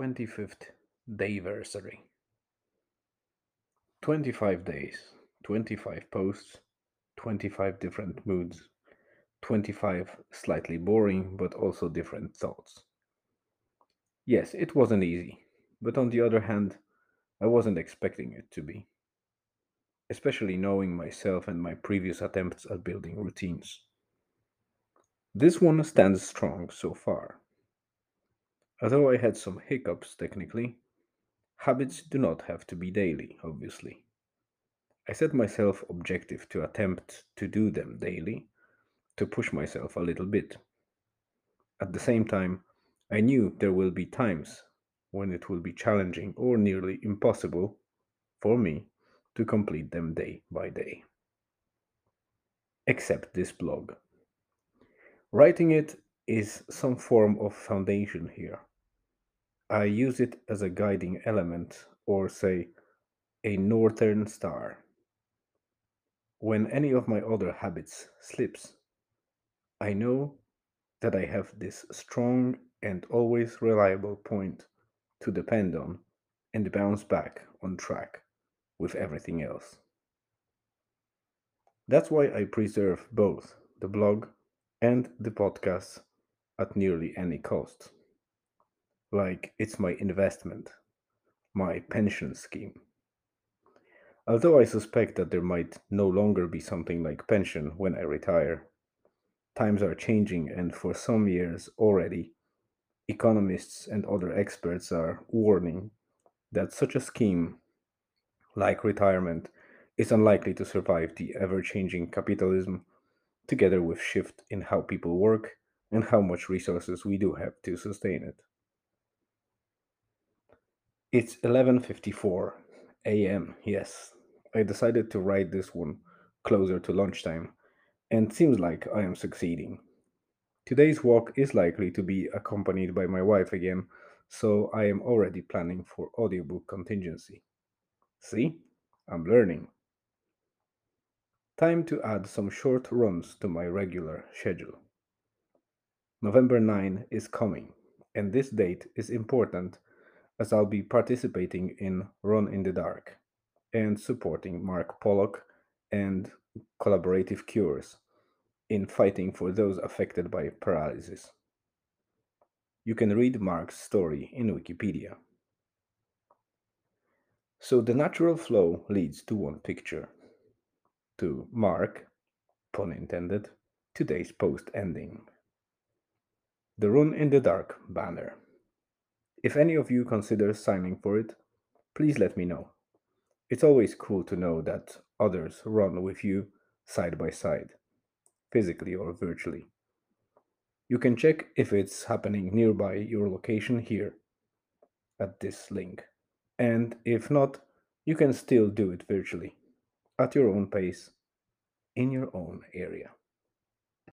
25th dayversary. 25 days, 25 posts, 25 different moods, 25 slightly boring but also different thoughts. Yes, it wasn't easy, but on the other hand, I wasn't expecting it to be, especially knowing myself and my previous attempts at building routines. This one stands strong so far. Although I had some hiccups technically, habits do not have to be daily, obviously. I set myself objective to attempt to do them daily, to push myself a little bit. At the same time, I knew there will be times when it will be challenging or nearly impossible for me to complete them day by day. Except this blog. Writing it is some form of foundation here. I use it as a guiding element, or say, a northern star. When any of my other habits slips, I know that I have this strong and always reliable point to depend on and bounce back on track with everything else. That's why I preserve both the blog and the podcast at nearly any cost. Like it's my investment, my pension scheme. Although I suspect that there might no longer be something like pension when I retire, times are changing, and for some years already, economists and other experts are warning that such a scheme, like retirement, is unlikely to survive the ever changing capitalism together with shift in how people work and how much resources we do have to sustain it. It's 11:54 a.m. Yes. I decided to write this one closer to lunchtime and seems like I am succeeding. Today's walk is likely to be accompanied by my wife again, so I am already planning for audiobook contingency. See? I'm learning. Time to add some short runs to my regular schedule. November 9 is coming, and this date is important as I'll be participating in Run in the Dark and supporting Mark Pollock and Collaborative Cures in fighting for those affected by paralysis. You can read Mark's story in Wikipedia. So the natural flow leads to one picture to mark, pun intended, today's post ending. The Run in the Dark banner. If any of you consider signing for it, please let me know. It's always cool to know that others run with you side by side, physically or virtually. You can check if it's happening nearby your location here at this link. And if not, you can still do it virtually at your own pace in your own area.